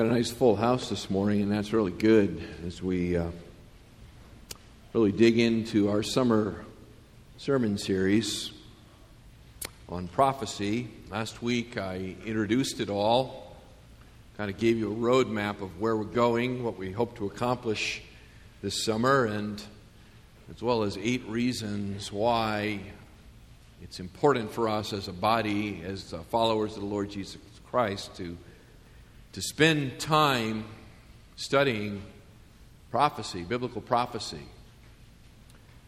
Got a nice full house this morning, and that's really good as we uh, really dig into our summer sermon series on prophecy. Last week I introduced it all, kind of gave you a roadmap of where we're going, what we hope to accomplish this summer, and as well as eight reasons why it's important for us as a body, as followers of the Lord Jesus Christ, to to spend time studying prophecy, biblical prophecy.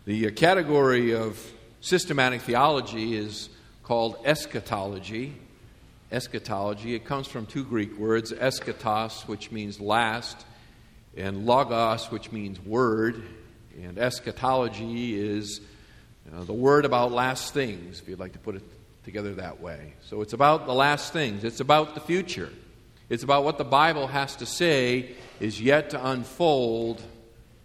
The uh, category of systematic theology is called eschatology. Eschatology, it comes from two Greek words, eschatos, which means last, and logos, which means word. And eschatology is uh, the word about last things, if you'd like to put it together that way. So it's about the last things, it's about the future. It's about what the Bible has to say is yet to unfold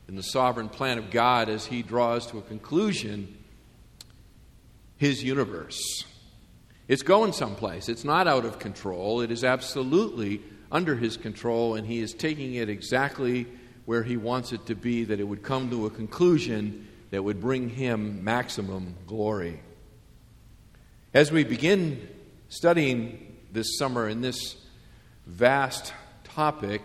in the sovereign plan of God as He draws to a conclusion His universe. It's going someplace. It's not out of control. It is absolutely under His control, and He is taking it exactly where He wants it to be, that it would come to a conclusion that would bring Him maximum glory. As we begin studying this summer in this vast topic,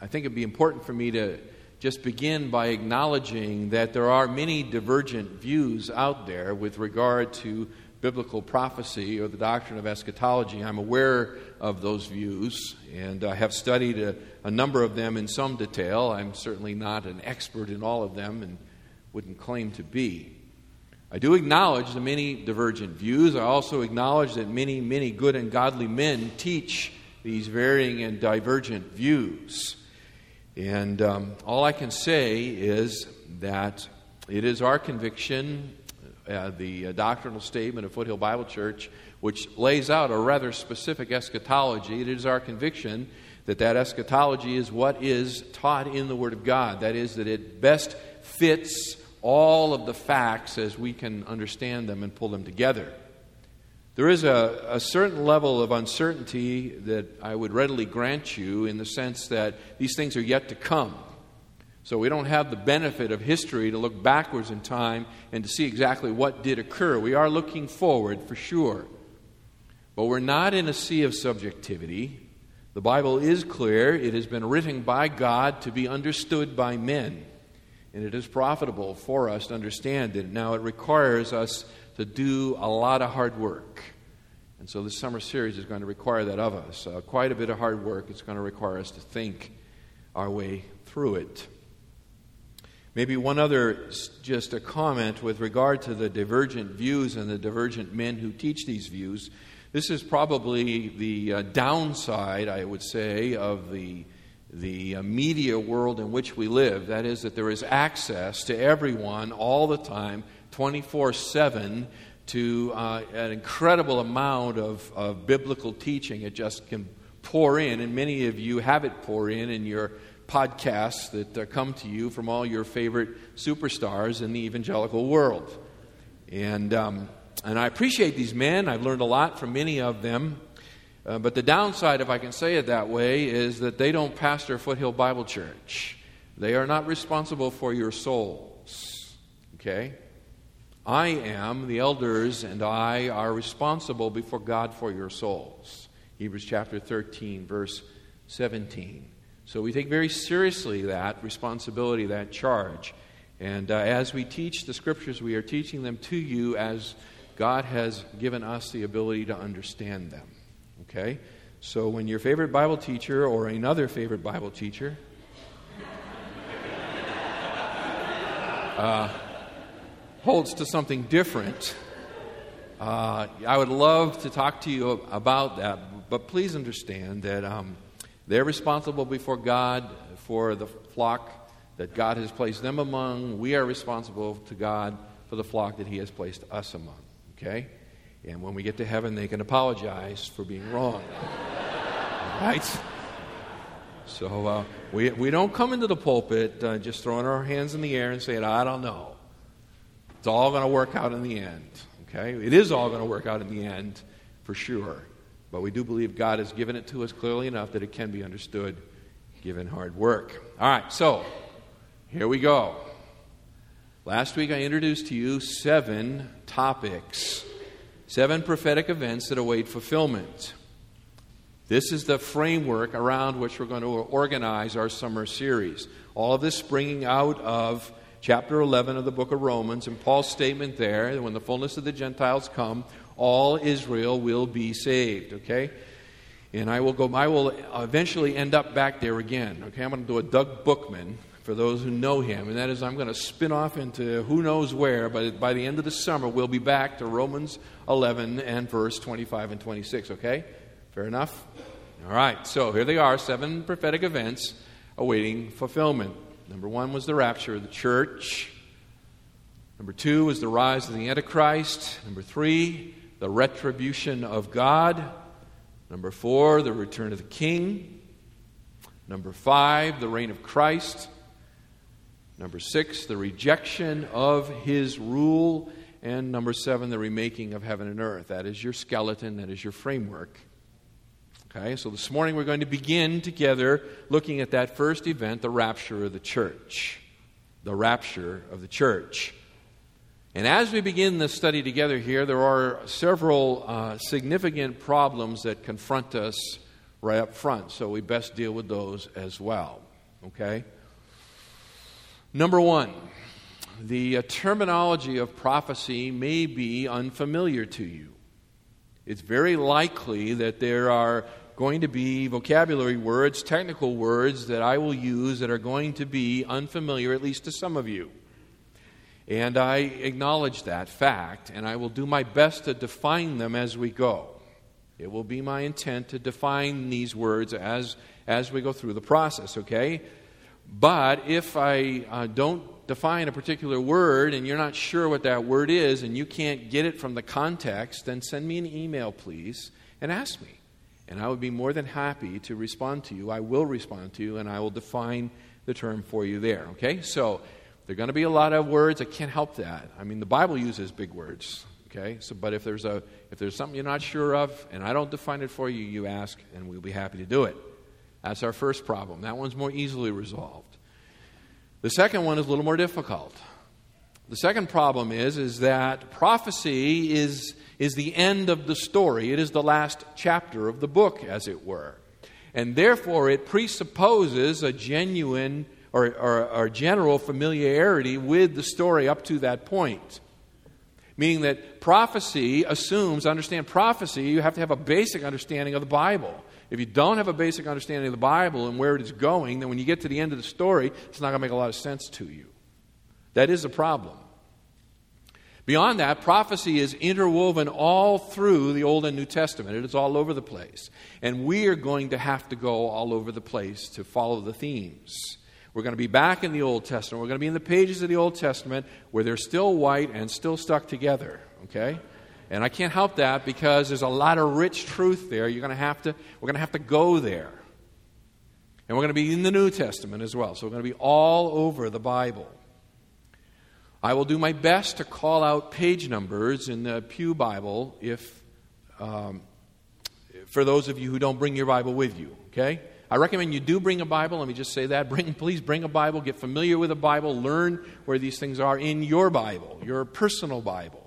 I think it'd be important for me to just begin by acknowledging that there are many divergent views out there with regard to biblical prophecy or the doctrine of eschatology. I'm aware of those views and I have studied a, a, number of them in some detail. I'm certainly not an expert in all of them and wouldn't claim to be. I do acknowledge the many divergent views. I also acknowledge that many, many good and godly men teach these varying and divergent views. And um, all I can say is that it is our conviction, uh, the uh, doctrinal statement of Foothill Bible Church, which lays out a rather specific eschatology. It is our conviction that that eschatology is what is taught in the Word of God. That is, that it best fits all of the facts as we can understand them and pull them together. There is a, a, certain level of uncertainty that I would readily grant you in the sense that these things are yet to come. So we don't have the benefit of history to look backwards in time and to see exactly what did occur. We are looking forward for sure. But we're not in a sea of subjectivity. The Bible is clear, it has been written by God to be understood by men. And it is profitable for us to understand it. Now, it requires us to do a lot of hard work. And so this summer series is going to require that of us. Uh, quite a bit of hard work. It's going to require us to think our way through it. Maybe one other, just a comment with regard to the divergent views and the divergent men who teach these views. This is probably the uh, downside, I would say, of the, the uh, media world in which we live. That is, that there is access to everyone all the time 24 7 to uh, an incredible amount of, of biblical teaching. It just can pour in, and many of you have it pour in in your podcasts that uh, come to you from all your favorite superstars in the evangelical world. And, um, and I appreciate these men. I've learned a lot from many of them. Uh, but the downside, if I can say it that way, is that they don't pastor Foothill Bible Church. They are not responsible for your souls. Okay? I am, the elders and I are responsible before God for your souls. Hebrews chapter 13, verse 17. So we take very seriously that responsibility, that charge. And uh, as we teach the scriptures, we are teaching them to you as God has given us the ability to understand them. Okay? So when your favorite Bible teacher or another favorite Bible teacher, uh, holds to something different. Uh, I would love to talk to you about that, but please understand that um, they're responsible before God for the flock that God has placed them among. We are responsible to God for the flock that He has placed us among. Okay? And when we get to heaven, they can apologize for being wrong. right? So uh, we, we don't come into the pulpit uh, just throwing our hands in the air and saying, I don't know. It's all going to work out in the end. Okay? It is all going to work out in the end for sure. but we do believe God has given it to us clearly enough that it can be understood given hard work. All right, so here we go. Last week I introduced to you seven topics, seven prophetic events that await fulfillment. This is the framework around which we're going to organize our summer series. All of this springing out of chapter 11 of the book of Romans and Paul's statement there that when the fullness of the Gentiles come, all Israel will be saved, okay? And I will go I will eventually end up back there again. Okay, I'm going to do a Doug Bookman for those who know him, and that is I'm going to spin off into who knows where, but by the end of the summer we'll be back to Romans 11 and verse 25 and 26, okay? Fair enough? All right, so here they are seven prophetic events awaiting fulfillment. Number one was the rapture of the church. Number two was the rise of the Antichrist. Number three, the retribution of God. Number four, the return of the King. Number five, the reign of Christ. Number six, the rejection of his rule. And number seven, the remaking of heaven and earth. That is your skeleton, that is your framework. Okay, so this morning we're going to begin together looking at that first event, the rapture of the church. The rapture of the church. And as we begin this study together here, there are several uh, significant problems that confront us right up front, so we best deal with those as well. Okay? Number one, the uh, terminology of prophecy may be unfamiliar to you. It's very likely that there are going to be vocabulary words, technical words that I will use that are going to be unfamiliar, at least to some of you. And I acknowledge that fact, and I will do my best to define them as we go. It will be my intent to define these words as, as we go through the process, okay? But if I uh, don't define a particular word and you're not sure what that word is and you can't get it from the context, then send me an email, please, and ask me. And I would be more than happy to respond to you. I will respond to you, and I will define the term for you there. Okay? So, there are going to be a lot of words. I can't help that. I mean, the Bible uses big words. Okay? So, but if there's, a, if there's something you're not sure of, and I don't define it for you, you ask, and we'll be happy to do it. That's our first problem. That one's more easily resolved. The second one is a little more difficult. The second problem is, is that prophecy is is the end of the story. It is the last chapter of the book, as it were. And therefore, it presupposes a genuine or, or, or general familiarity with the story up to that point. Meaning that prophecy assumes, understand prophecy, you have to have a basic understanding of the Bible. If you don't have a basic understanding of the Bible and where it is going, then when you get to the end of the story, it's not going to make a lot of sense to you. That is a problem. Beyond that, prophecy is interwoven all through the Old and New Testament. It is all over the place. And we are going to have to go all over the place to follow the themes. We're going to be back in the Old Testament. We're going to be in the pages of the Old Testament where they're still white and still stuck together, okay? And I can't help that because there's a lot of rich truth there. You're going to have to, we're going to have to go there. And we're going to be in the New Testament as well. So we're going to be all over the Bible. I will do my best to call out page numbers in the Pew Bible if, um, for those of you who don't bring your Bible with you, okay? I recommend you do bring a Bible. Let me just say that. Bring, please bring a Bible. Get familiar with a Bible. Learn where these things are in your Bible, your personal Bible.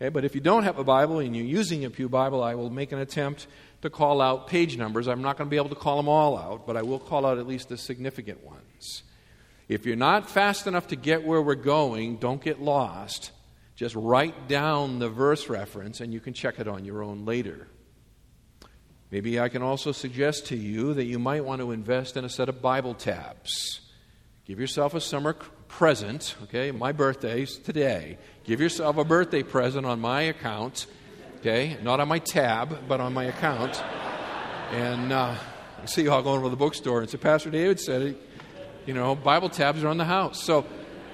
Okay? But if you don't have a Bible and you're using a Pew Bible, I will make an attempt to call out page numbers. I'm not going to be able to call them all out, but I will call out at least the significant ones. If you're not fast enough to get where we're going, don't get lost. Just write down the verse reference and you can check it on your own later. Maybe I can also suggest to you that you might want to invest in a set of Bible tabs. Give yourself a summer present, okay? My birthday's today. Give yourself a birthday present on my account, okay? Not on my tab, but on my account. And uh, see you all going to the bookstore and say, Pastor David said you know, Bible tabs are on the house. So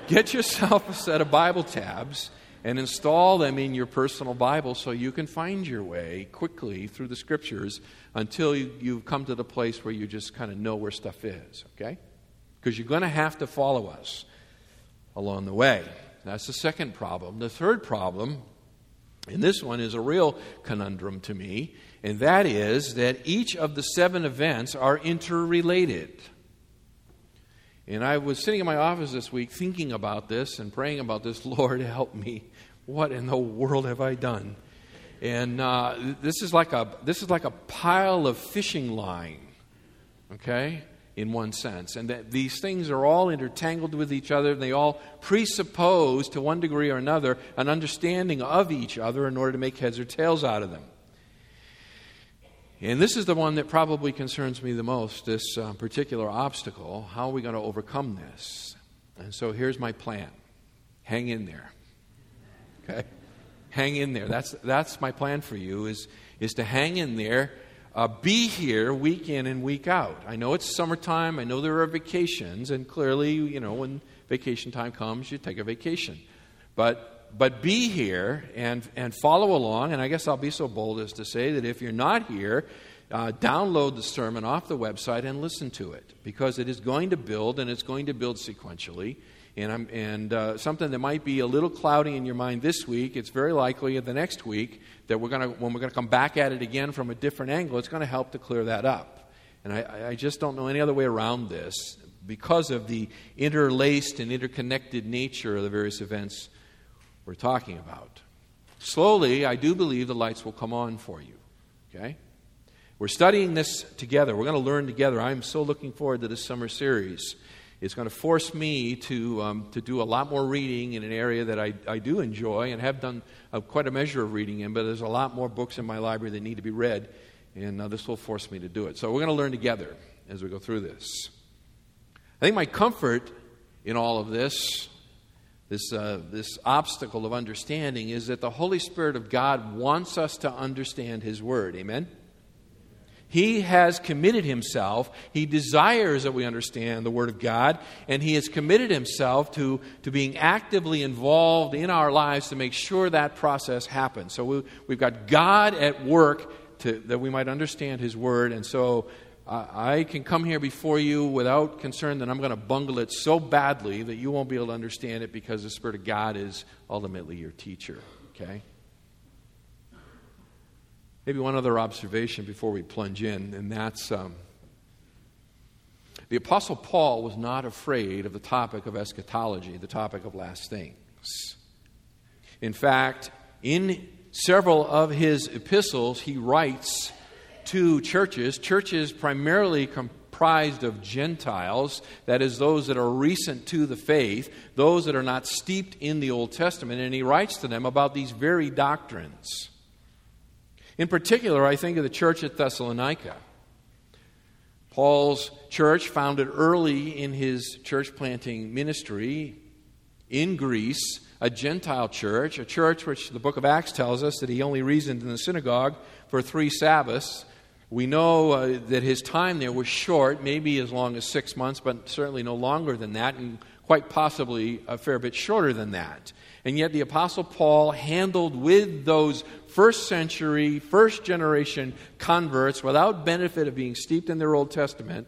get yourself a set of Bible tabs and install them in your personal Bible so you can find your way quickly through the scriptures until you, you've come to the place where you just kind of know where stuff is, okay? Because you're going to have to follow us along the way. That's the second problem. The third problem And this one is a real conundrum to me, and that is that each of the seven events are interrelated. And I was sitting in my office this week thinking about this and praying about this. Lord, help me. What in the world have I done? And uh, this, is like a, this is like a pile of fishing line, okay, in one sense. And that these things are all intertangled with each other. And they all presuppose, to one degree or another, an understanding of each other in order to make heads or tails out of them. And this is the one that probably concerns me the most this uh, particular obstacle. How are we going to overcome this? And so here's my plan hang in there. Okay? Hang in there. That's, that's my plan for you is, is to hang in there, uh, be here week in and week out. I know it's summertime. I know there are vacations. And clearly, you know, when vacation time comes, you take a vacation. But, but be here and, and follow along. And I guess I'll be so bold as to say that if you're not here, uh, download the sermon off the website and listen to it because it is going to build and it's going to build sequentially. And, I'm, and uh, something that might be a little cloudy in your mind this week, it's very likely the next week that we're gonna, when we're going to come back at it again from a different angle, it's going to help to clear that up. And I, I just don't know any other way around this because of the interlaced and interconnected nature of the various events we're talking about. Slowly, I do believe the lights will come on for you. Okay? We're studying this together. We're going to learn together. I'm so looking forward to this summer series. It's going to force me to, um, to do a lot more reading in an area that I, I do enjoy and have done uh, quite a measure of reading in, but there's a lot more books in my library that need to be read, and uh, this will force me to do it. So we're going to learn together as we go through this. I think my comfort in all of this, this, uh, this obstacle of understanding, is that the Holy Spirit of God wants us to understand His Word. Amen? He has committed himself. He desires that we understand the Word of God, and he has committed himself to, to being actively involved in our lives to make sure that process happens. So we, have got God at work to, that we might understand his Word, and so uh, I can come here before you without concern that I'm going to bungle it so badly that you won't be able to understand it because the Spirit of God is ultimately your teacher. Okay? Maybe one other observation before we plunge in, and that's um, the Apostle Paul was not afraid of the topic of eschatology, the topic of last things. In fact, in several of his epistles, he writes to churches, churches primarily comprised of Gentiles, that is, those that are recent to the faith, those that are not steeped in the Old Testament, and he writes to them about these very doctrines. In particular, I think of the church at Thessalonica. Paul's church, founded early in his church planting ministry in Greece, a Gentile church, a church which the book of Acts tells us that he only reasoned in the synagogue for three Sabbaths. We know uh, that his time there was short, maybe as long as six months, but certainly no longer than that, and quite possibly a fair bit shorter than that. And yet, the Apostle Paul handled with those first century, first generation converts, without benefit of being steeped in their Old Testament,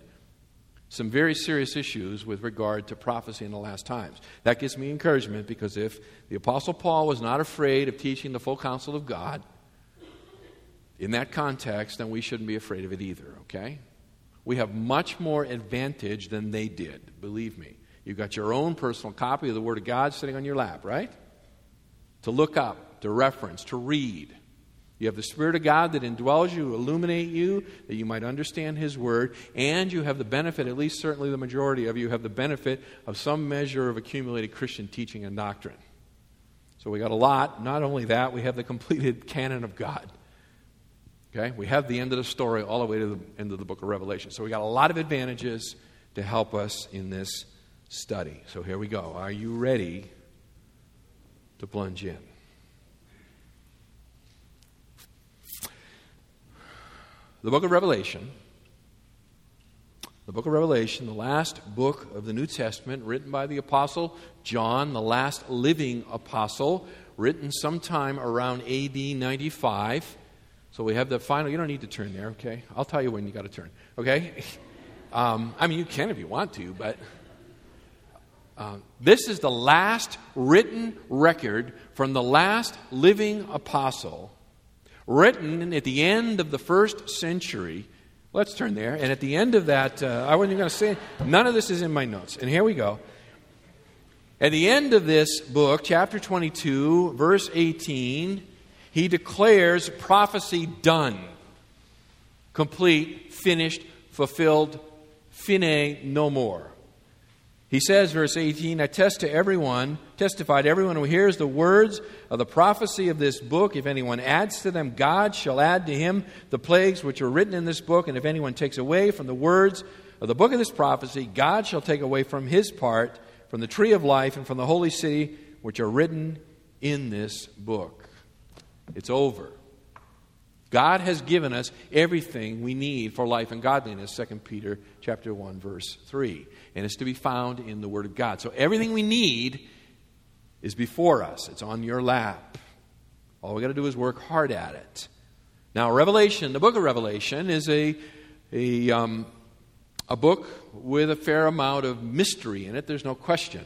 some very serious issues with regard to prophecy in the last times. That gives me encouragement because if the Apostle Paul was not afraid of teaching the full counsel of God in that context, then we shouldn't be afraid of it either, okay? We have much more advantage than they did, believe me. You've got your own personal copy of the Word of God sitting on your lap, right? To look up, to reference, to read. You have the Spirit of God that indwells you, illuminate you, that you might understand His Word, and you have the benefit, at least certainly the majority of you, have the benefit of some measure of accumulated Christian teaching and doctrine. So we got a lot. Not only that, we have the completed canon of God. Okay? We have the end of the story all the way to the end of the book of Revelation. So we got a lot of advantages to help us in this study. So here we go. Are you ready to plunge in? The book of Revelation, the book of Revelation, the last book of the New Testament, written by the Apostle John, the last living apostle, written sometime around AD 95. So we have the final, you don't need to turn there, okay? I'll tell you when you got to turn, okay? Um, I mean, you can if you want to, but Uh, this is the last written record from the last living apostle, written at the end of the first century. Let's turn there. And at the end of that, uh, I wasn't going to say, none of this is in my notes. And here we go. At the end of this book, chapter 22, verse 18, he declares prophecy done, complete, finished, fulfilled, fine, no more. He says, verse 18, I test to everyone, testify to everyone who hears the words of the prophecy of this book. If anyone adds to them, God shall add to him the plagues which are written in this book. And if anyone takes away from the words of the book of this prophecy, God shall take away from his part, from the tree of life, and from the holy city, which are written in this book. It's over. God has given us everything we need for life and godliness, 2 Peter chapter 1 verse 3. And it's to be found in the word of God. So everything we need is before us. It's on your lap. All we got to do is work hard at it. Now, Revelation, the book of Revelation is a a um, a book with a fair amount of mystery in it. There's no question.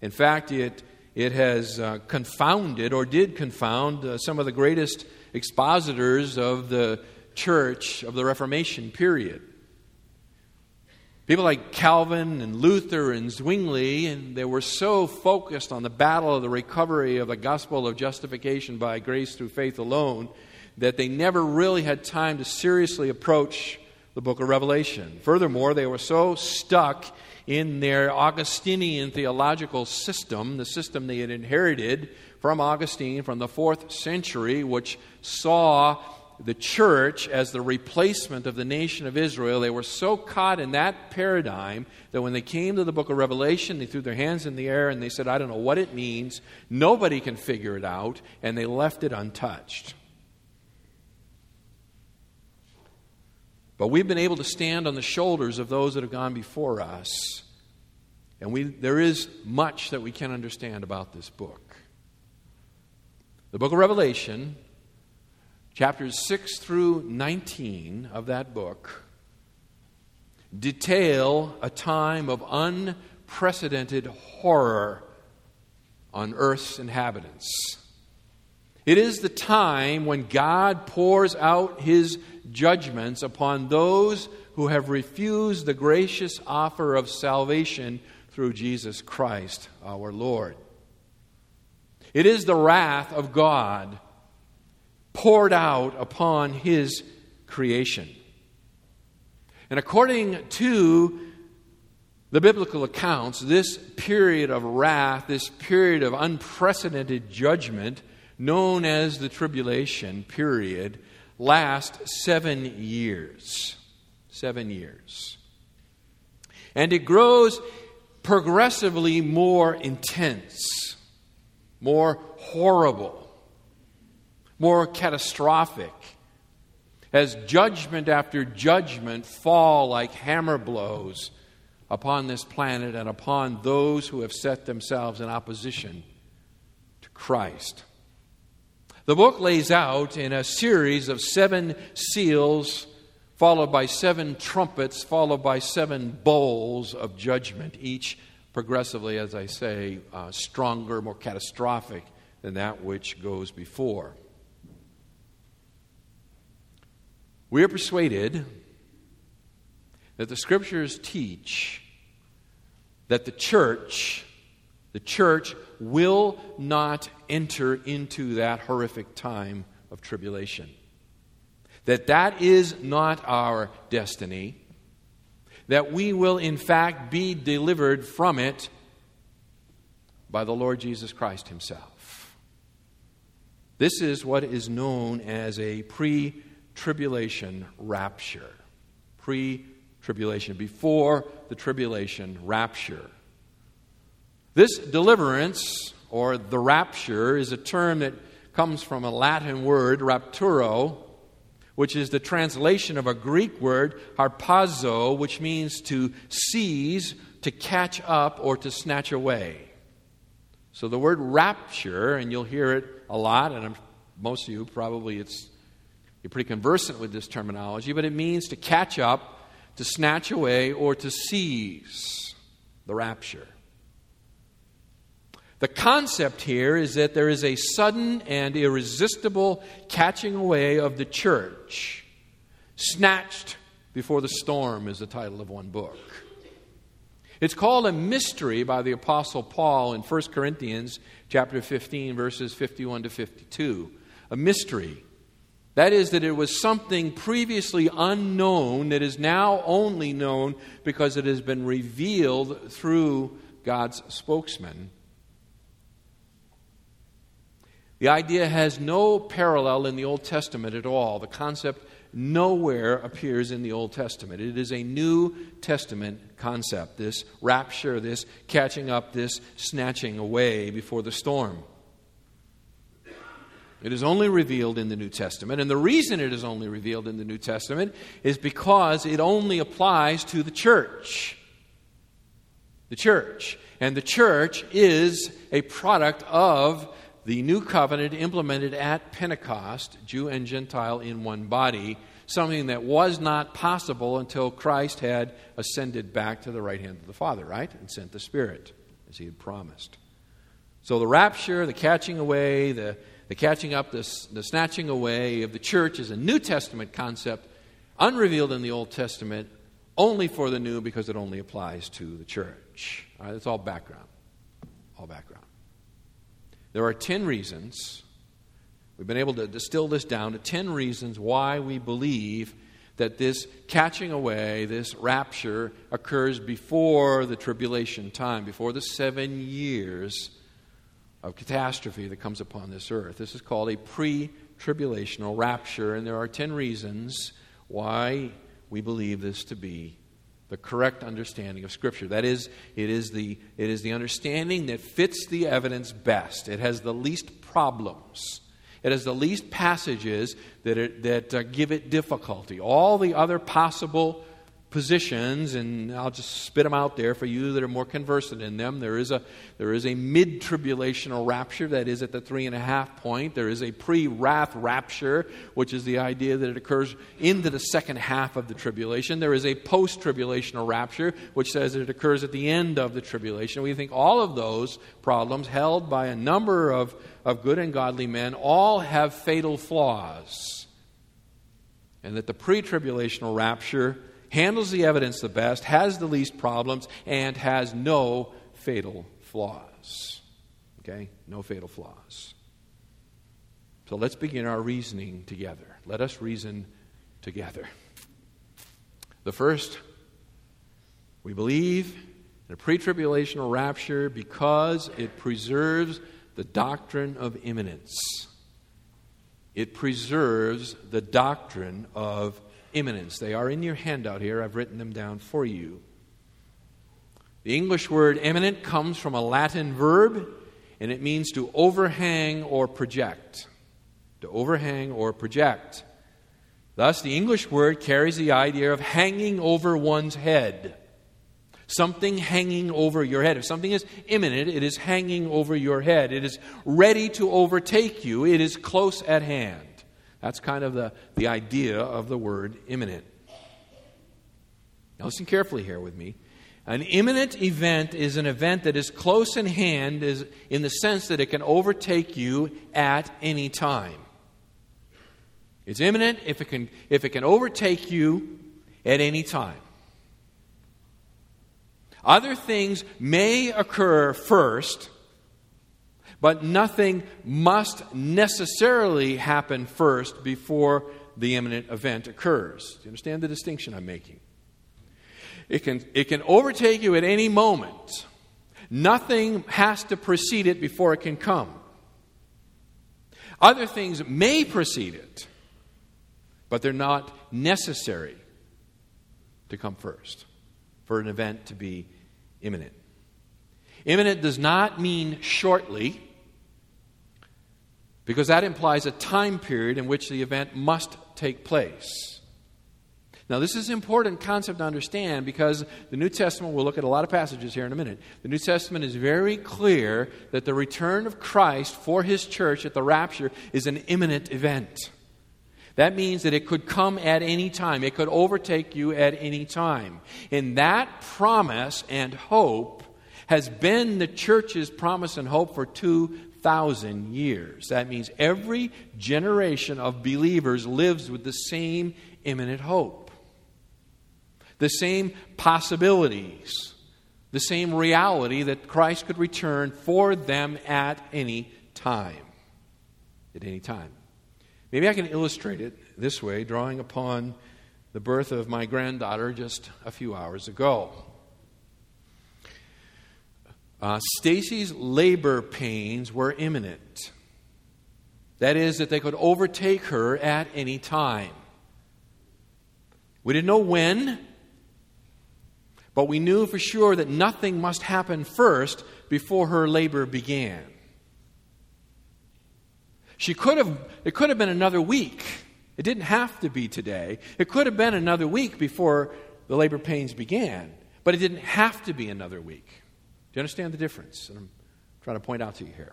In fact, it it has uh, confounded or did confound uh, some of the greatest expositors of the church of the Reformation period. People like Calvin and Luther and Zwingli, and they were so focused on the battle of the recovery of the gospel of justification by grace through faith alone that they never really had time to seriously approach the book of Revelation. Furthermore, they were so stuck in their Augustinian theological system, the system they had inherited from Augustine from the fourth century, which saw the church as the replacement of the nation of Israel. They were so caught in that paradigm that when they came to the book of Revelation, they threw their hands in the air and they said, I don't know what it means. Nobody can figure it out. And they left it untouched. But we've been able to stand on the shoulders of those that have gone before us. And we, there is much that we can understand about this book. The book of Revelation, chapters 6 through 19 of that book, detail a time of unprecedented horror on earth's inhabitants. It is the time when God pours out his judgments upon those who have refused the gracious offer of salvation through Jesus Christ our Lord. It is the wrath of God poured out upon his creation. And according to the biblical accounts, this period of wrath, this period of unprecedented judgment, known as the tribulation period, lasts seven years. Seven years. And it grows progressively more intense, more horrible, more catastrophic, as judgment after judgment fall like hammer blows upon this planet and upon those who have set themselves in opposition to Christ. The book lays out in a series of seven seals, followed by seven trumpets, followed by seven bowls of judgment, each progressively, as I say, uh, stronger, more catastrophic than that which goes before. We are persuaded that the scriptures teach that the church, the church will not enter into that horrific time of tribulation. That that is not our destiny. That we will in fact be delivered from it by the Lord Jesus Christ himself. This is what is known as a pre tribulation rapture. Pre tribulation, before the tribulation rapture. This deliverance, or the rapture, is a term that comes from a Latin word, rapturo, which is the translation of a Greek word, harpazo, which means to seize, to catch up, or to snatch away. So the word rapture, and you'll hear it a lot, and most of you probably it's you're pretty conversant with this terminology, but it means to catch up, to snatch away, or to seize. the rapture. The concept here is that there is a sudden and irresistible catching away of the church. Snatched before the storm is the title of one book. It's called a mystery by the apostle Paul in 1 Corinthians chapter 15 verses 51 to 52. A mystery. That is that it was something previously unknown that is now only known because it has been revealed through God's spokesman the idea has no parallel in the Old Testament at all. The concept nowhere appears in the Old Testament. It is a New Testament concept this rapture, this catching up, this snatching away before the storm. It is only revealed in the New Testament. And the reason it is only revealed in the New Testament is because it only applies to the church. The church. And the church is a product of the new covenant implemented at Pentecost, Jew and Gentile in one body, something that was not possible until Christ had ascended back to the right hand of the Father, right? And sent the Spirit, as he had promised. So the rapture, the catching away, the, the catching up, the, the snatching away of the church is a New Testament concept, unrevealed in the Old Testament, only for the new because it only applies to the church. All right, that's all background. All background. There are 10 reasons. We've been able to distill this down to 10 reasons why we believe that this catching away, this rapture, occurs before the tribulation time, before the seven years of catastrophe that comes upon this earth. This is called a pre tribulational rapture, and there are 10 reasons why we believe this to be the correct understanding of Scripture. That is, it is, the, it is the understanding that fits the evidence best. It has the least problems. It has the least passages that, it, that uh, give it difficulty. All the other possible positions, and I'll just spit them out there for you that are more conversant in them. There is a, there is a mid tribulational rapture that is at the three and a half point. There is a pre wrath rapture, which is the idea that it occurs into the second half of the tribulation. There is a post tribulational rapture, which says that it occurs at the end of the tribulation. We think all of those problems, held by a number of, of good and godly men, all have fatal flaws. And that the pre tribulational rapture handles the evidence the best, has the least problems, and has no fatal flaws. Okay? No fatal flaws. So let's begin our reasoning together. Let us reason together. The first, we believe in a pre tribulational rapture because it preserves the doctrine of imminence. It preserves the doctrine of imminence. They are in your handout here. I've written them down for you. The English word imminent comes from a Latin verb, and it means to overhang or project. To overhang or project. Thus, the English word carries the idea of hanging over one's head. Something hanging over your head. If something is imminent, it is hanging over your head. It is ready to overtake you. It is close at hand. That's kind of the, the idea of the word imminent. Now, listen carefully here with me. An imminent event is an event that is close in hand is in the sense that it can overtake you at any time. It's imminent if it can, if it can overtake you at any time. Other things may occur first but nothing must necessarily happen first before the imminent event occurs. Do you understand the distinction I'm making? It can, it can overtake you at any moment. Nothing has to precede it before it can come. Other things may precede it, but they're not necessary to come first for an event to be imminent. Imminent does not mean shortly because that implies a time period in which the event must take place. Now, this is an important concept to understand because the New Testament, we'll look at a lot of passages here in a minute. The New Testament is very clear that the return of Christ for his church at the rapture is an imminent event. That means that it could come at any time, it could overtake you at any time. And that promise and hope has been the church's promise and hope for 2,000 years. That means every generation of believers lives with the same imminent hope, the same possibilities, the same reality that Christ could return for them at any time. At any time. Maybe I can illustrate it this way, drawing upon the birth of my granddaughter just a few hours ago. Uh, Stacy's labor pains were imminent. That is, that they could overtake her at any time. We didn't know when, but we knew for sure that nothing must happen first before her labor began. She could have, it could have been another week. It didn't have to be today. It could have been another week before the labor pains began, but it didn't have to be another week. Do you understand the difference? And I'm trying to point out to you here.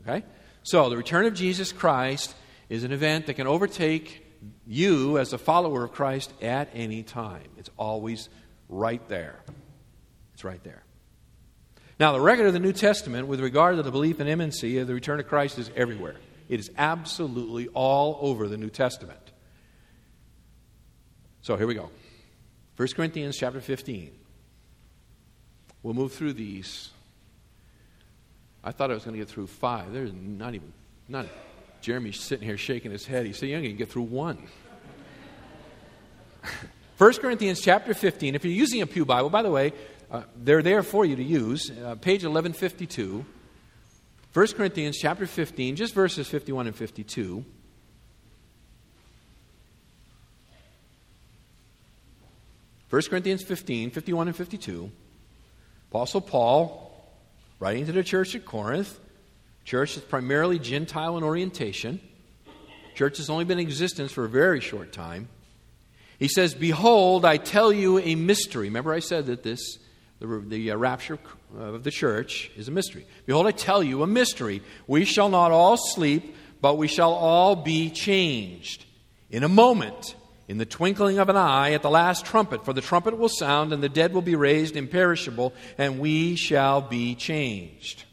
Okay? So, the return of Jesus Christ is an event that can overtake you as a follower of Christ at any time. It's always right there. It's right there. Now, the record of the New Testament with regard to the belief and imminency of the return of Christ is everywhere. It is absolutely all over the New Testament. So here we go. 1 Corinthians chapter 15. We'll move through these. I thought I was going to get through five. There's not even, not. Jeremy's sitting here shaking his head. He said, You're going to get through one. 1 Corinthians chapter 15. If you're using a Pew Bible, by the way, uh, they're there for you to use. Uh, page 1152. 1 Corinthians chapter 15, just verses 51 and 52. First Corinthians 15, 51 and 52. Apostle Paul, writing to the church at Corinth, church is primarily Gentile in orientation. Church has only been in existence for a very short time. He says, Behold, I tell you a mystery. Remember, I said that this the, the uh, rapture of the church is a mystery. Behold, I tell you a mystery. We shall not all sleep, but we shall all be changed. In a moment, in the twinkling of an eye, at the last trumpet, for the trumpet will sound, and the dead will be raised imperishable, and we shall be changed.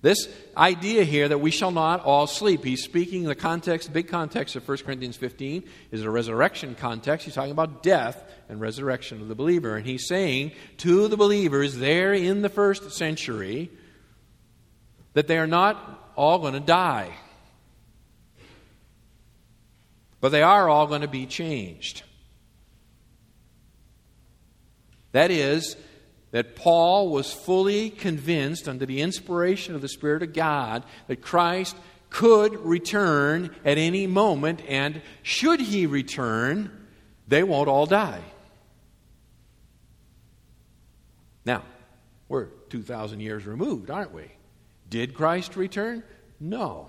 This idea here that we shall not all sleep, he's speaking the context, big context of 1 Corinthians 15 is a resurrection context. He's talking about death and resurrection of the believer. And he's saying to the believers there in the first century that they are not all going to die, but they are all going to be changed. That is, that Paul was fully convinced, under the inspiration of the Spirit of God, that Christ could return at any moment, and should he return, they won't all die. Now, we're 2,000 years removed, aren't we? Did Christ return? No.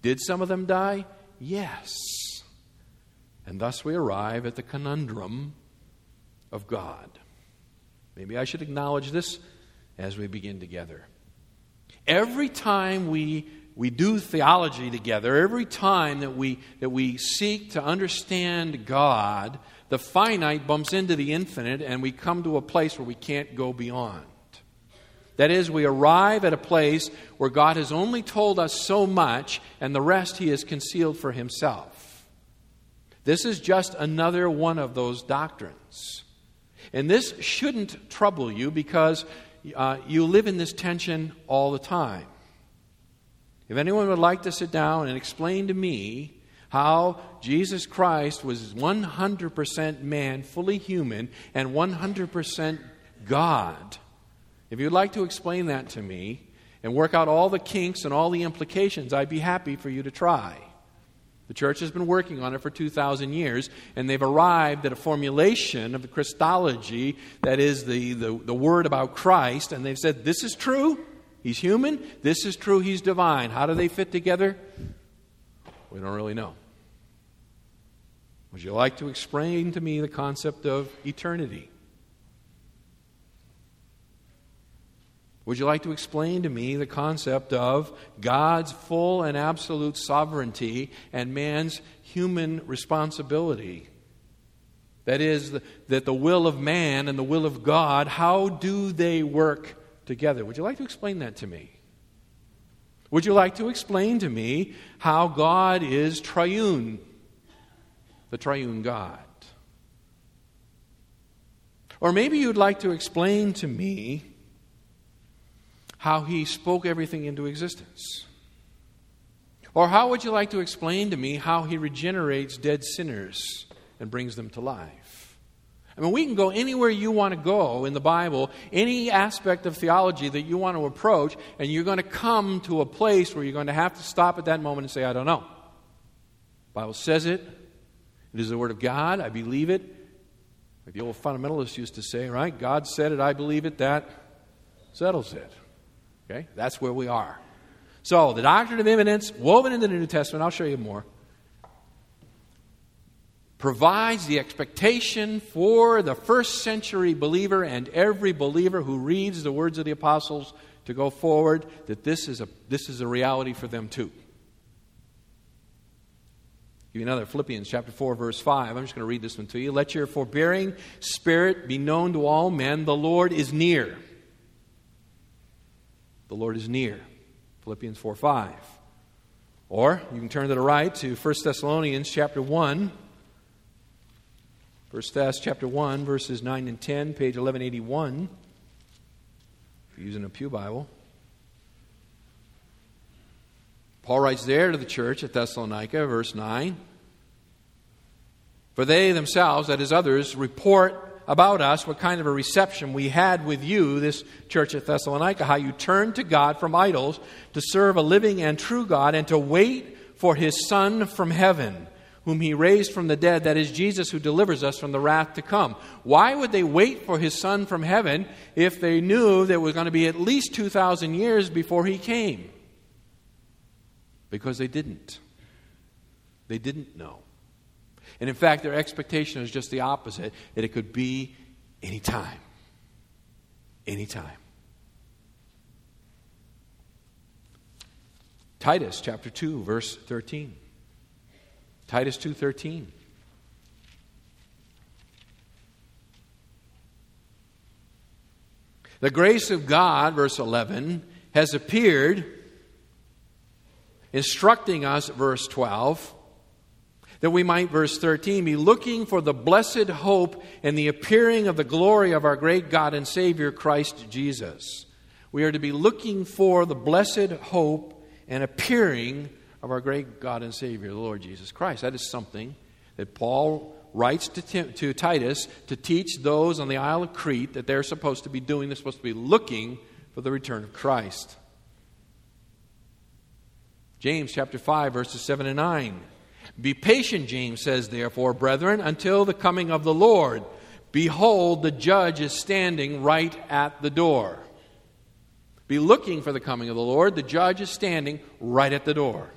Did some of them die? Yes. And thus we arrive at the conundrum of God. Maybe I should acknowledge this as we begin together. Every time we, we do theology together, every time that we, that we seek to understand God, the finite bumps into the infinite and we come to a place where we can't go beyond. That is, we arrive at a place where God has only told us so much and the rest He has concealed for Himself. This is just another one of those doctrines. And this shouldn't trouble you because uh, you live in this tension all the time. If anyone would like to sit down and explain to me how Jesus Christ was 100% man, fully human, and 100% God, if you'd like to explain that to me and work out all the kinks and all the implications, I'd be happy for you to try. The church has been working on it for 2,000 years, and they've arrived at a formulation of the Christology that is the, the, the word about Christ, and they've said, This is true, he's human, this is true, he's divine. How do they fit together? We don't really know. Would you like to explain to me the concept of eternity? Would you like to explain to me the concept of God's full and absolute sovereignty and man's human responsibility? That is, that the will of man and the will of God, how do they work together? Would you like to explain that to me? Would you like to explain to me how God is triune, the triune God? Or maybe you'd like to explain to me how he spoke everything into existence. Or how would you like to explain to me how he regenerates dead sinners and brings them to life? I mean, we can go anywhere you want to go in the Bible, any aspect of theology that you want to approach, and you're going to come to a place where you're going to have to stop at that moment and say, I don't know. The Bible says it. It is the Word of God. I believe it. Like the old fundamentalists used to say, right? God said it, I believe it, that settles it. Okay? That's where we are. So, the doctrine of imminence, woven into the New Testament, I'll show you more, provides the expectation for the first century believer and every believer who reads the words of the apostles to go forward that this is a, this is a reality for them too. Give you another Philippians chapter 4, verse 5. I'm just going to read this one to you. Let your forbearing spirit be known to all men. The Lord is near. The Lord is near. Philippians 4 5. Or you can turn to the right to 1 Thessalonians chapter 1. 1 Thess chapter 1, verses 9 and 10, page 1181. If you're using a Pew Bible. Paul writes there to the church at Thessalonica, verse 9 For they themselves, that is, others, report about us what kind of a reception we had with you, this church at Thessalonica, how you turned to God from idols to serve a living and true God and to wait for his Son from heaven, whom he raised from the dead, that is Jesus who delivers us from the wrath to come. Why would they wait for his Son from heaven if they knew there was going to be at least 2,000 years before he came? Because they didn't. They didn't know. And in fact, their expectation is just the opposite that it could be anytime. Anytime. Titus chapter 2 verse 13. Titus 2:13. The grace of God verse 11 has appeared instructing us verse 12 that we might, verse 13, be looking for the blessed hope and the appearing of the glory of our great God and Savior, Christ Jesus. We are to be looking for the blessed hope and appearing of our great God and Savior, the Lord Jesus Christ. That is something that Paul writes to, Tim, to Titus to teach those on the Isle of Crete that they're supposed to be doing. They're supposed to be looking for the return of Christ. James chapter 5, verses 7 and 9. Be patient, James says, therefore, brethren, until the coming of the Lord. Behold, the judge is standing right at the door. Be looking for the coming of the Lord. The judge is standing right at the door.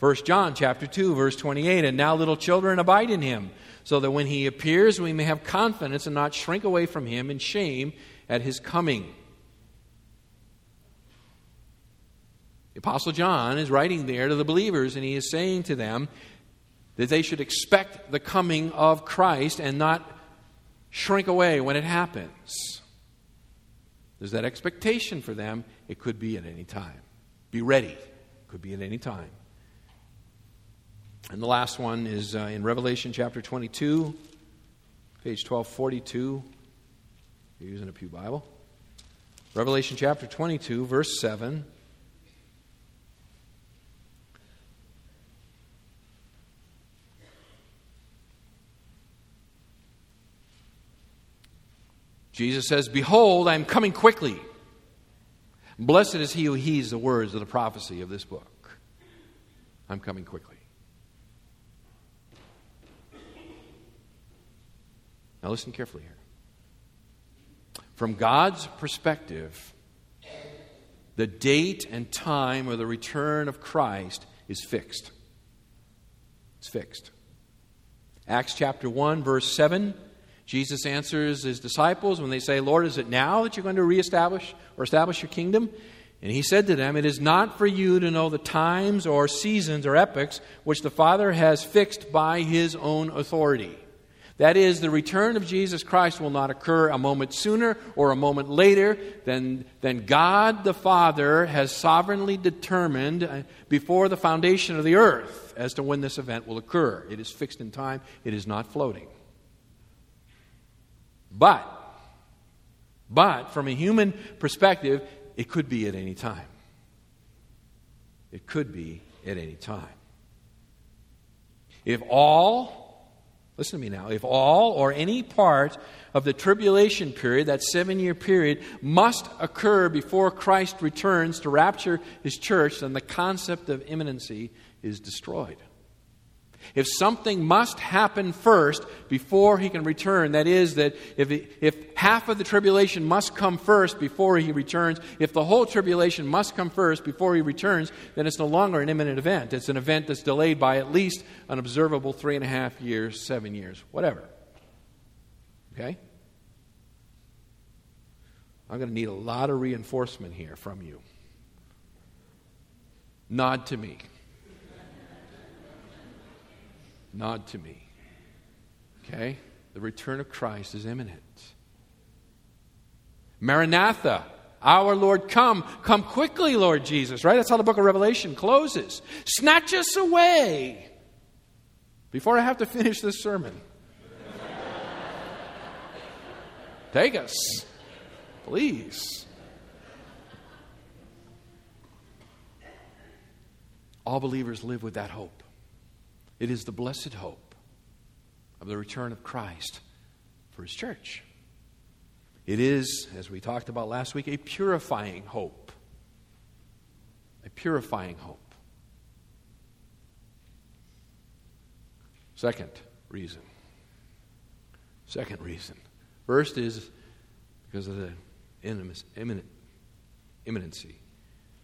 1 John chapter 2 verse 28 and now little children abide in him so that when he appears we may have confidence and not shrink away from him in shame at his coming. The Apostle John is writing there to the believers, and he is saying to them that they should expect the coming of Christ and not shrink away when it happens. There's that expectation for them. It could be at any time. Be ready. It could be at any time. And the last one is uh, in Revelation chapter 22, page 1242. You're using a Pew Bible. Revelation chapter 22, verse 7. Jesus says, Behold, I am coming quickly. Blessed is he who heeds the words of the prophecy of this book. I'm coming quickly. Now, listen carefully here. From God's perspective, the date and time of the return of Christ is fixed. It's fixed. Acts chapter 1, verse 7 Jesus answers his disciples when they say, Lord, is it now that you're going to reestablish or establish your kingdom? And he said to them, It is not for you to know the times or seasons or epochs which the Father has fixed by his own authority. That is, the return of Jesus Christ will not occur a moment sooner or a moment later than, than God the Father has sovereignly determined uh, before the foundation of the earth as to when this event will occur. It is fixed in time, it is not floating. But, but from a human perspective, it could be at any time. It could be at any time. If all, listen to me now, if all or any part of the tribulation period, that seven year period, must occur before Christ returns to rapture his church, then the concept of imminency is destroyed. If something must happen first before he can return, that is, that if, if half of the tribulation must come first before he returns, if the whole tribulation must come first before he returns, then it's no longer an imminent event. It's an event that's delayed by at least an observable three and a half years, seven years, whatever. Okay? I'm going to need a lot of reinforcement here from you. Nod to me. Nod to me. Okay? The return of Christ is imminent. Maranatha, our Lord, come. Come quickly, Lord Jesus, right? That's how the book of Revelation closes. Snatch us away before I have to finish this sermon. Take us, please. All believers live with that hope. It is the blessed hope of the return of Christ for his church. It is, as we talked about last week, a purifying hope. A purifying hope. Second reason. Second reason. First is because of the imminent, imminency.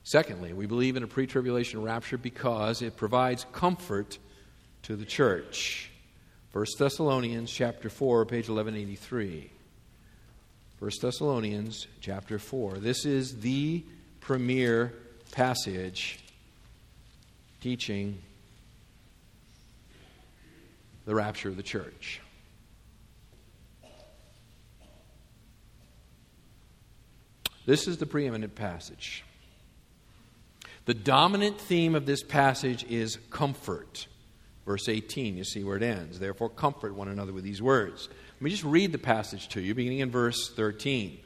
Secondly, we believe in a pre tribulation rapture because it provides comfort to the church. 1 Thessalonians chapter 4, page 1183. 1 Thessalonians chapter 4. This is the premier passage teaching the rapture of the church. This is the preeminent passage. The dominant theme of this passage is comfort. Verse 18, you see where it ends. Therefore, comfort one another with these words. Let me just read the passage to you, beginning in verse 13.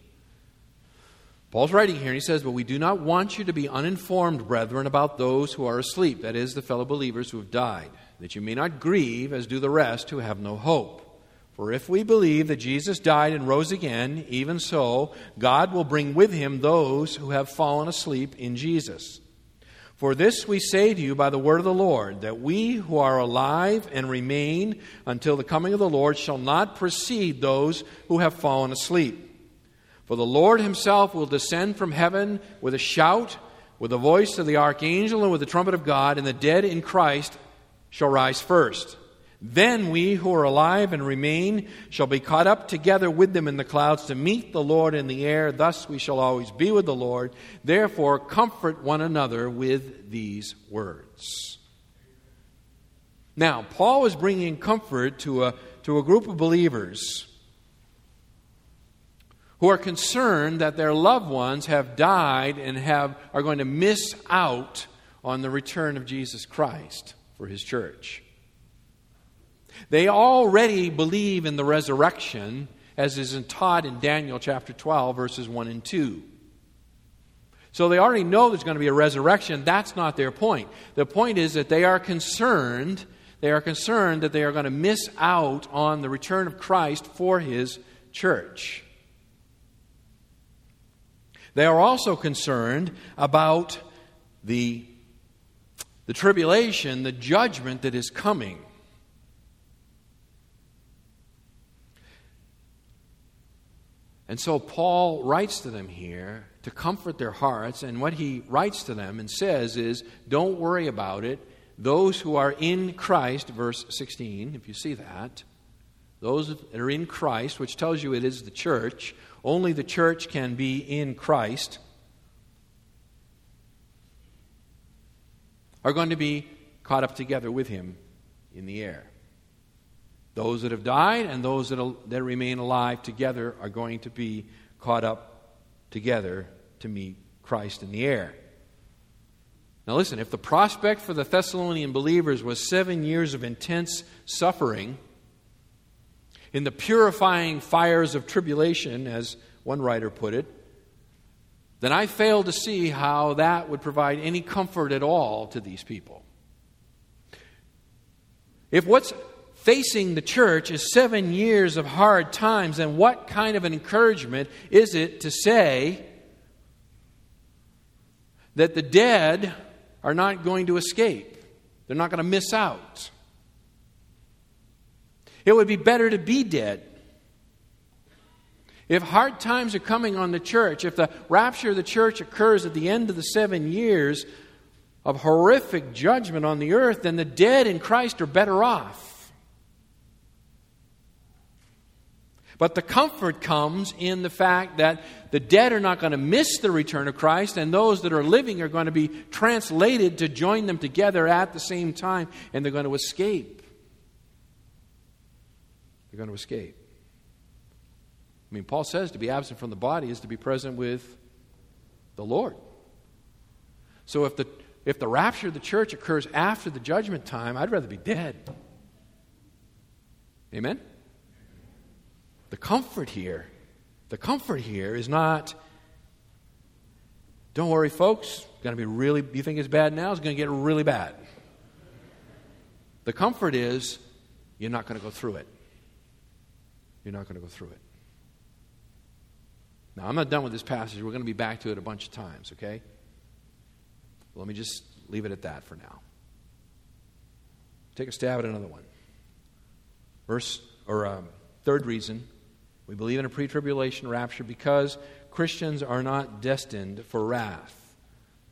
Paul's writing here, and he says, But we do not want you to be uninformed, brethren, about those who are asleep, that is, the fellow believers who have died, that you may not grieve as do the rest who have no hope. For if we believe that Jesus died and rose again, even so, God will bring with him those who have fallen asleep in Jesus. For this we say to you by the word of the Lord, that we who are alive and remain until the coming of the Lord shall not precede those who have fallen asleep. For the Lord himself will descend from heaven with a shout, with the voice of the archangel, and with the trumpet of God, and the dead in Christ shall rise first. Then we who are alive and remain shall be caught up together with them in the clouds to meet the Lord in the air. Thus we shall always be with the Lord. Therefore, comfort one another with these words. Now, Paul is bringing comfort to a, to a group of believers who are concerned that their loved ones have died and have, are going to miss out on the return of Jesus Christ for his church. They already believe in the resurrection, as is taught in Daniel chapter 12, verses 1 and 2. So they already know there's going to be a resurrection. That's not their point. The point is that they are concerned, they are concerned that they are going to miss out on the return of Christ for his church. They are also concerned about the, the tribulation, the judgment that is coming. And so Paul writes to them here to comfort their hearts. And what he writes to them and says is, don't worry about it. Those who are in Christ, verse 16, if you see that, those that are in Christ, which tells you it is the church, only the church can be in Christ, are going to be caught up together with him in the air. Those that have died and those that, that remain alive together are going to be caught up together to meet Christ in the air. Now, listen, if the prospect for the Thessalonian believers was seven years of intense suffering in the purifying fires of tribulation, as one writer put it, then I fail to see how that would provide any comfort at all to these people. If what's facing the church is seven years of hard times, then what kind of an encouragement is it to say that the dead are not going to escape. They're not going to miss out. It would be better to be dead. If hard times are coming on the church, if the rapture of the church occurs at the end of the seven years of horrific judgment on the earth, then the dead in Christ are better off. But the comfort comes in the fact that the dead are not going to miss the return of Christ, and those that are living are going to be translated to join them together at the same time, and they're going to escape. They're going to escape. I mean, Paul says to be absent from the body is to be present with the Lord. So if the, if the rapture of the church occurs after the judgment time, I'd rather be dead. Amen? The comfort here, the comfort here is not, don't worry, folks, it's going to be really, you think it's bad now, it's going to get really bad. The comfort is, you're not going to go through it. You're not going to go through it. Now, I'm not done with this passage. We're going to be back to it a bunch of times, okay? Let me just leave it at that for now. Take a stab at another one. Verse, or um, third reason we believe in a pre tribulation rapture because Christians are not destined for wrath.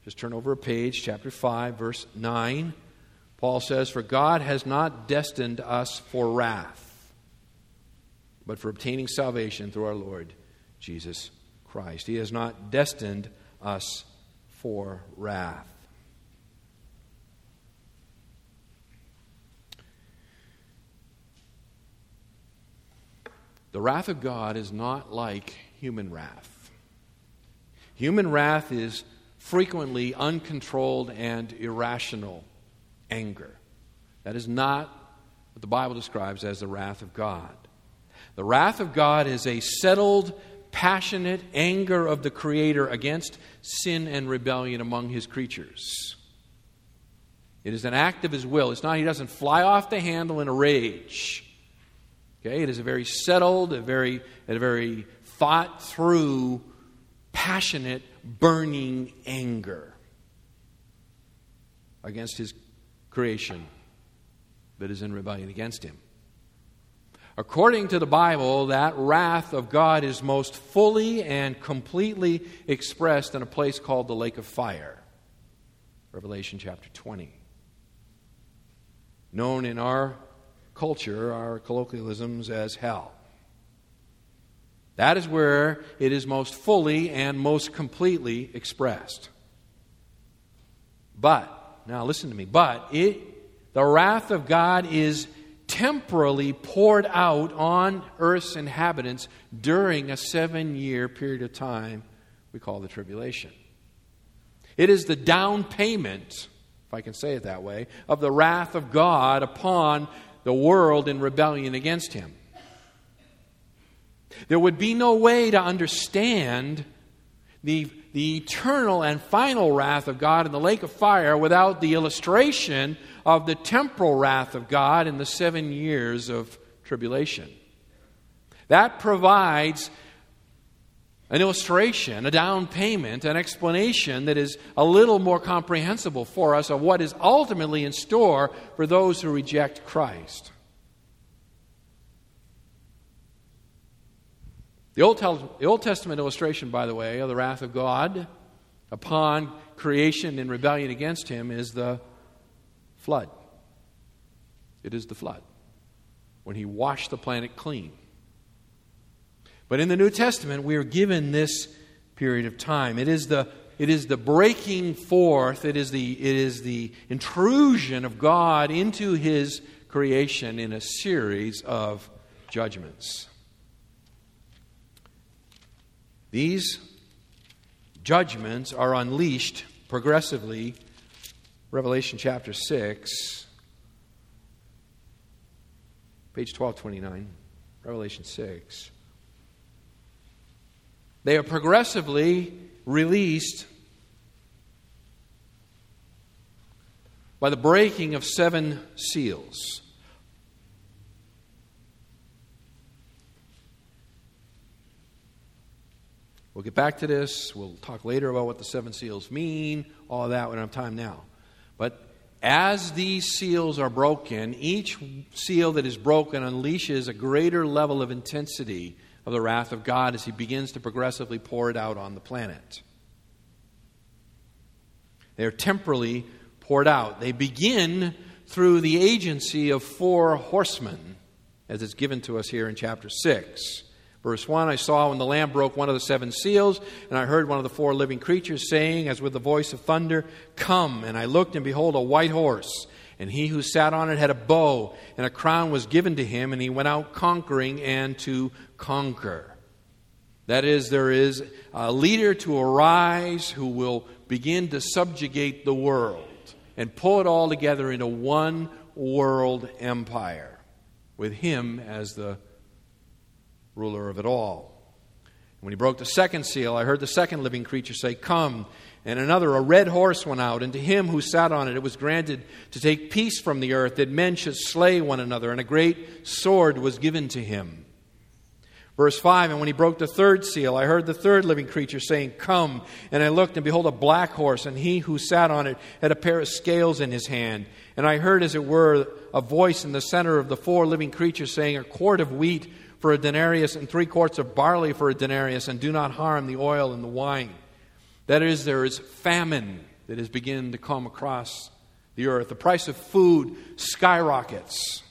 Just turn over a page, chapter 5, verse 9. Paul says, For God has not destined us for wrath, but for obtaining salvation through our Lord Jesus Christ. He has not destined us for wrath. The wrath of God is not like human wrath. Human wrath is frequently uncontrolled and irrational anger. That is not what the Bible describes as the wrath of God. The wrath of God is a settled, passionate anger of the Creator against sin and rebellion among His creatures. It is an act of His will. It's not, He doesn't fly off the handle in a rage. Okay, it is a very settled, a very, a very thought through, passionate, burning anger against his creation that is in rebellion against him. According to the Bible, that wrath of God is most fully and completely expressed in a place called the lake of fire. Revelation chapter 20. Known in our culture, our colloquialisms, as hell. That is where it is most fully and most completely expressed. But, now listen to me, but it, the wrath of God is temporally poured out on earth's inhabitants during a seven year period of time we call the tribulation. It is the down payment, if I can say it that way, of the wrath of God upon the world in rebellion against him. There would be no way to understand the, the eternal and final wrath of God in the lake of fire without the illustration of the temporal wrath of God in the seven years of tribulation. That provides an illustration, a down payment, an explanation that is a little more comprehensible for us of what is ultimately in store for those who reject Christ. The Old, the Old Testament illustration, by the way, of the wrath of God upon creation in rebellion against Him is the flood. It is the flood. when he washed the planet clean. But in the New Testament, we are given this period of time. It is the, it is the breaking forth, it is the, it is the intrusion of God into his creation in a series of judgments. These judgments are unleashed progressively. Revelation chapter 6, page 1229, Revelation 6. They are progressively released by the breaking of seven seals. We'll get back to this. We'll talk later about what the seven seals mean, all of that. We don't have time now. But as these seals are broken, each seal that is broken unleashes a greater level of intensity of the wrath of God as He begins to progressively pour it out on the planet. They are temporally poured out. They begin through the agency of four horsemen, as it's given to us here in chapter 6. Verse 1 I saw when the Lamb broke one of the seven seals, and I heard one of the four living creatures saying, as with the voice of thunder, Come! And I looked, and behold, a white horse. And he who sat on it had a bow, and a crown was given to him, and he went out conquering and to conquer. That is, there is a leader to arise who will begin to subjugate the world and pull it all together into one world empire, with him as the ruler of it all. When he broke the second seal, I heard the second living creature say, Come. And another, a red horse went out, and to him who sat on it, it was granted to take peace from the earth, that men should slay one another, and a great sword was given to him. Verse 5 And when he broke the third seal, I heard the third living creature saying, Come. And I looked, and behold, a black horse, and he who sat on it had a pair of scales in his hand. And I heard, as it were, a voice in the center of the four living creatures saying, A quart of wheat for a denarius and three quarts of barley for a denarius, and do not harm the oil and the wine. That is, there is famine that is beginning to come across the earth. The price of food skyrockets.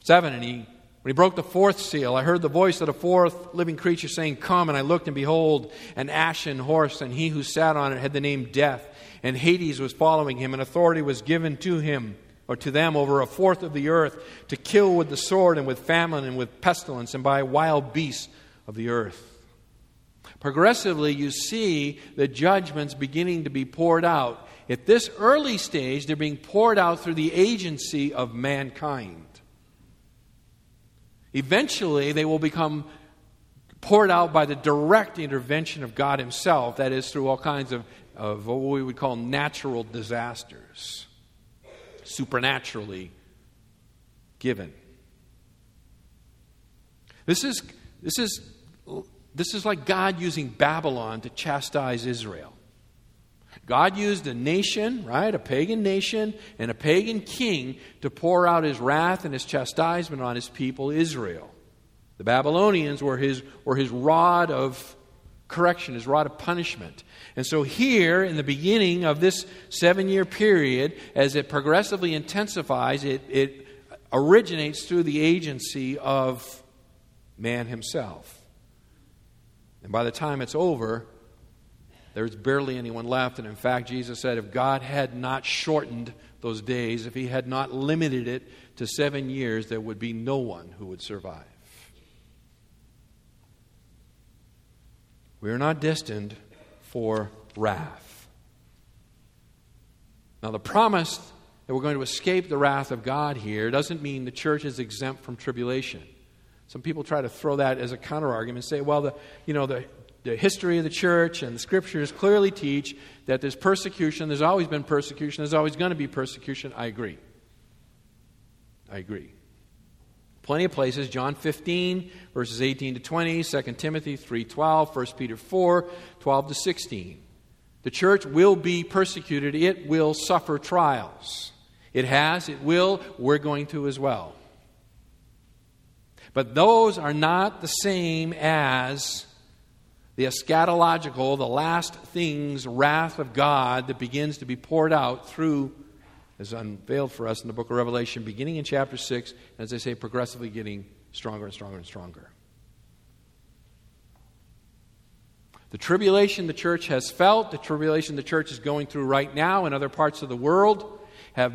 Seven, and he when he broke the fourth seal, I heard the voice of the fourth living creature saying, Come. And I looked, and behold, an ashen horse, and he who sat on it had the name Death. And Hades was following him, and authority was given to him or to them over a fourth of the earth to kill with the sword and with famine and with pestilence and by wild beasts of the earth. Progressively, you see the judgments beginning to be poured out. At this early stage, they're being poured out through the agency of mankind. Eventually, they will become poured out by the direct intervention of God Himself, that is, through all kinds of, of what we would call natural disasters supernaturally given. This is, this is, this is like God using Babylon to chastise Israel. God used a nation, right, a pagan nation, and a pagan king to pour out his wrath and his chastisement on his people, Israel. The Babylonians were his, were his rod of correction, his rod of punishment. And so, here in the beginning of this seven year period, as it progressively intensifies, it, it originates through the agency of man himself. And by the time it's over, there's barely anyone left. And in fact, Jesus said if God had not shortened those days, if he had not limited it to seven years, there would be no one who would survive. We are not destined for wrath. Now, the promise that we're going to escape the wrath of God here doesn't mean the church is exempt from tribulation. Some people try to throw that as a counterargument and say, well, the, you know, the, the history of the church and the scriptures clearly teach that there's persecution. There's always been persecution. There's always going to be persecution. I agree. I agree. Plenty of places. John 15, verses 18 to 20, 2 Timothy 3.12, 1 Peter 4, 12 to 16. The church will be persecuted. It will suffer trials. It has, it will, we're going to as well. But those are not the same as the eschatological, the last things, wrath of God that begins to be poured out through is unveiled for us in the book of Revelation, beginning in chapter 6, and as I say, progressively getting stronger and stronger and stronger. The tribulation the church has felt, the tribulation the church is going through right now in other parts of the world, have,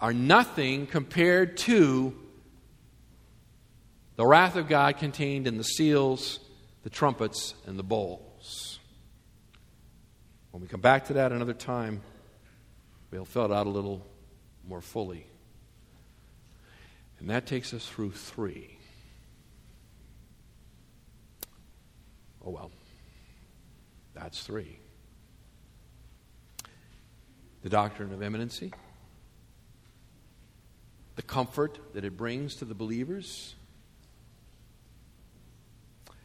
are nothing compared to the wrath of God contained in the seals, the trumpets, and the bowls. When we come back to that another time, we'll fill it out a little more fully. And that takes us through three. Oh well. That's three. The doctrine of imminency, the comfort that it brings to the believers,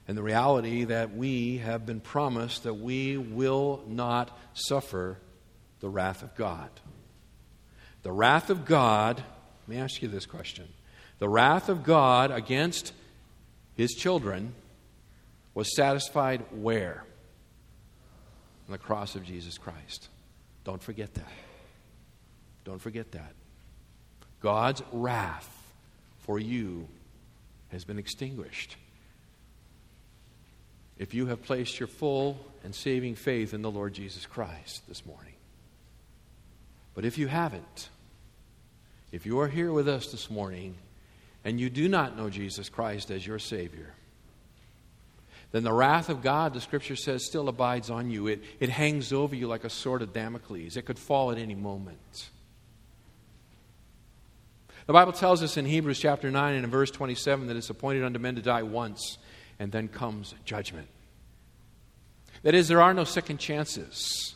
and the reality that we have been promised that we will not suffer the wrath of God. The wrath of God, let me ask you this question. The wrath of God against his children was satisfied where? on the cross of Jesus Christ. Don't forget that. Don't forget that. God's wrath for you has been extinguished. If you have placed your full and saving faith in the Lord Jesus Christ this morning. But if you haven't, if you are here with us this morning and you do not know Jesus Christ as your Savior, then the wrath of God, the scripture says, still abides on you. It, it hangs over you like a sword of Damocles. It could fall at any moment. The Bible tells us in Hebrews chapter 9 and in verse 27 that it's appointed unto men to die once, and then comes judgment. That is, there are no second chances.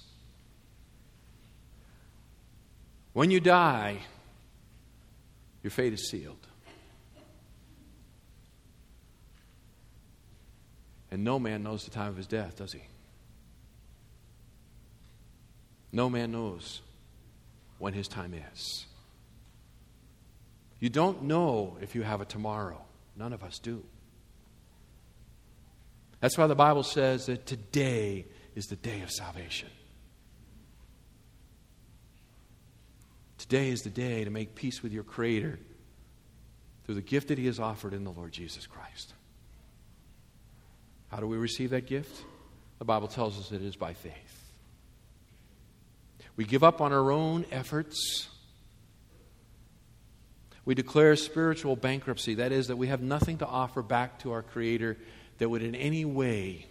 When you die, your fate is sealed. And no man knows the time of his death, does he? No man knows when his time is. You don't know if you have a tomorrow. None of us do. That's why the Bible says that today is the day of salvation. Today is the day to make peace with your Creator through the gift that He has offered in the Lord Jesus Christ. How do we receive that gift? The Bible tells us it is by faith. We give up on our own efforts. We declare spiritual bankruptcy. That is, that we have nothing to offer back to our Creator that would in any way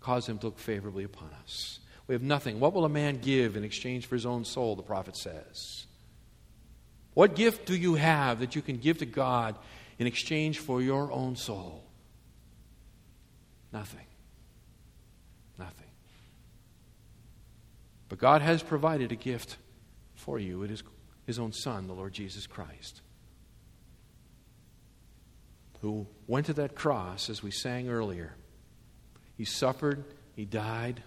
cause Him to look favorably upon us. We have nothing. What will a man give in exchange for his own soul, the prophet says? What gift do you have that you can give to God in exchange for your own soul? Nothing. Nothing. But God has provided a gift for you. It is His own Son, the Lord Jesus Christ, who went to that cross, as we sang earlier. He suffered, He died,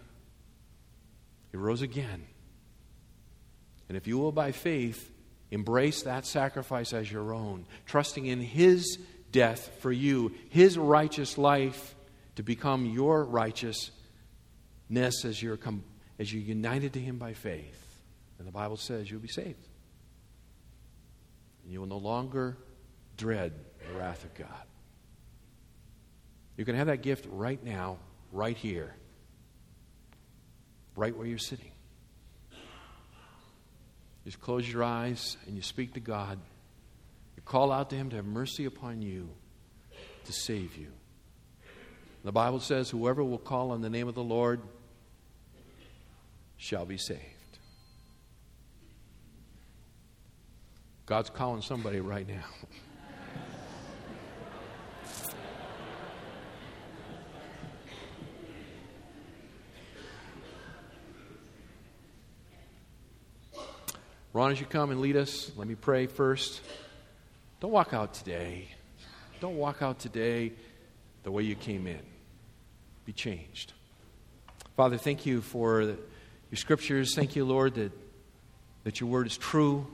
He rose again. And if you will, by faith, embrace that sacrifice as your own, trusting in His death for you, His righteous life to become your righteousness as you're, com- as you're united to Him by faith. And the Bible says you'll be saved. And you will no longer dread the wrath of God. You can have that gift right now, right here, right where you're sitting. Just close your eyes and you speak to God. You call out to Him to have mercy upon you, to save you. The Bible says, Whoever will call on the name of the Lord shall be saved. God's calling somebody right now. Ron, as you come and lead us, let me pray first. Don't walk out today. Don't walk out today the way you came in be changed. Father, thank you for your scriptures. Thank you, Lord, that, that your word is true.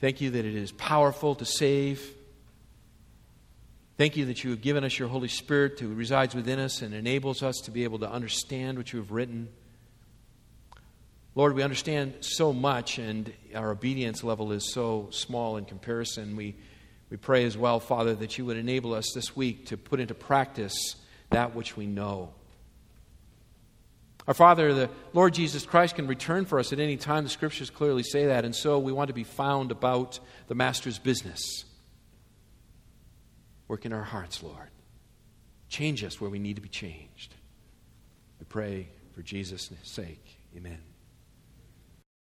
Thank you that it is powerful to save. Thank you that you have given us your Holy Spirit who resides within us and enables us to be able to understand what you have written. Lord, we understand so much, and our obedience level is so small in comparison. We, we pray as well, Father, that you would enable us this week to put into practice that which we know. Our Father, the Lord Jesus Christ, can return for us at any time. The scriptures clearly say that. And so we want to be found about the Master's business. Work in our hearts, Lord. Change us where we need to be changed. We pray for Jesus' sake. Amen.